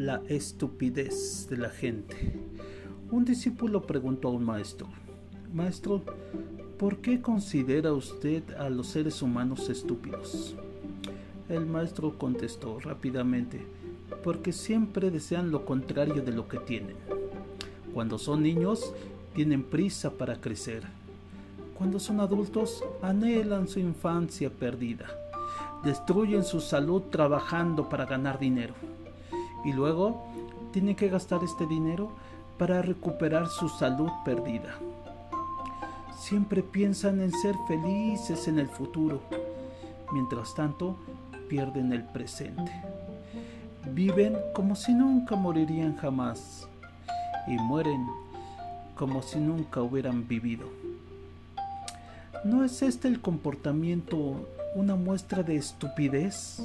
la estupidez de la gente. Un discípulo preguntó a un maestro, Maestro, ¿por qué considera usted a los seres humanos estúpidos? El maestro contestó rápidamente, porque siempre desean lo contrario de lo que tienen. Cuando son niños, tienen prisa para crecer. Cuando son adultos, anhelan su infancia perdida. Destruyen su salud trabajando para ganar dinero. Y luego tienen que gastar este dinero para recuperar su salud perdida. Siempre piensan en ser felices en el futuro. Mientras tanto, pierden el presente. Viven como si nunca morirían jamás y mueren como si nunca hubieran vivido. ¿No es este el comportamiento una muestra de estupidez?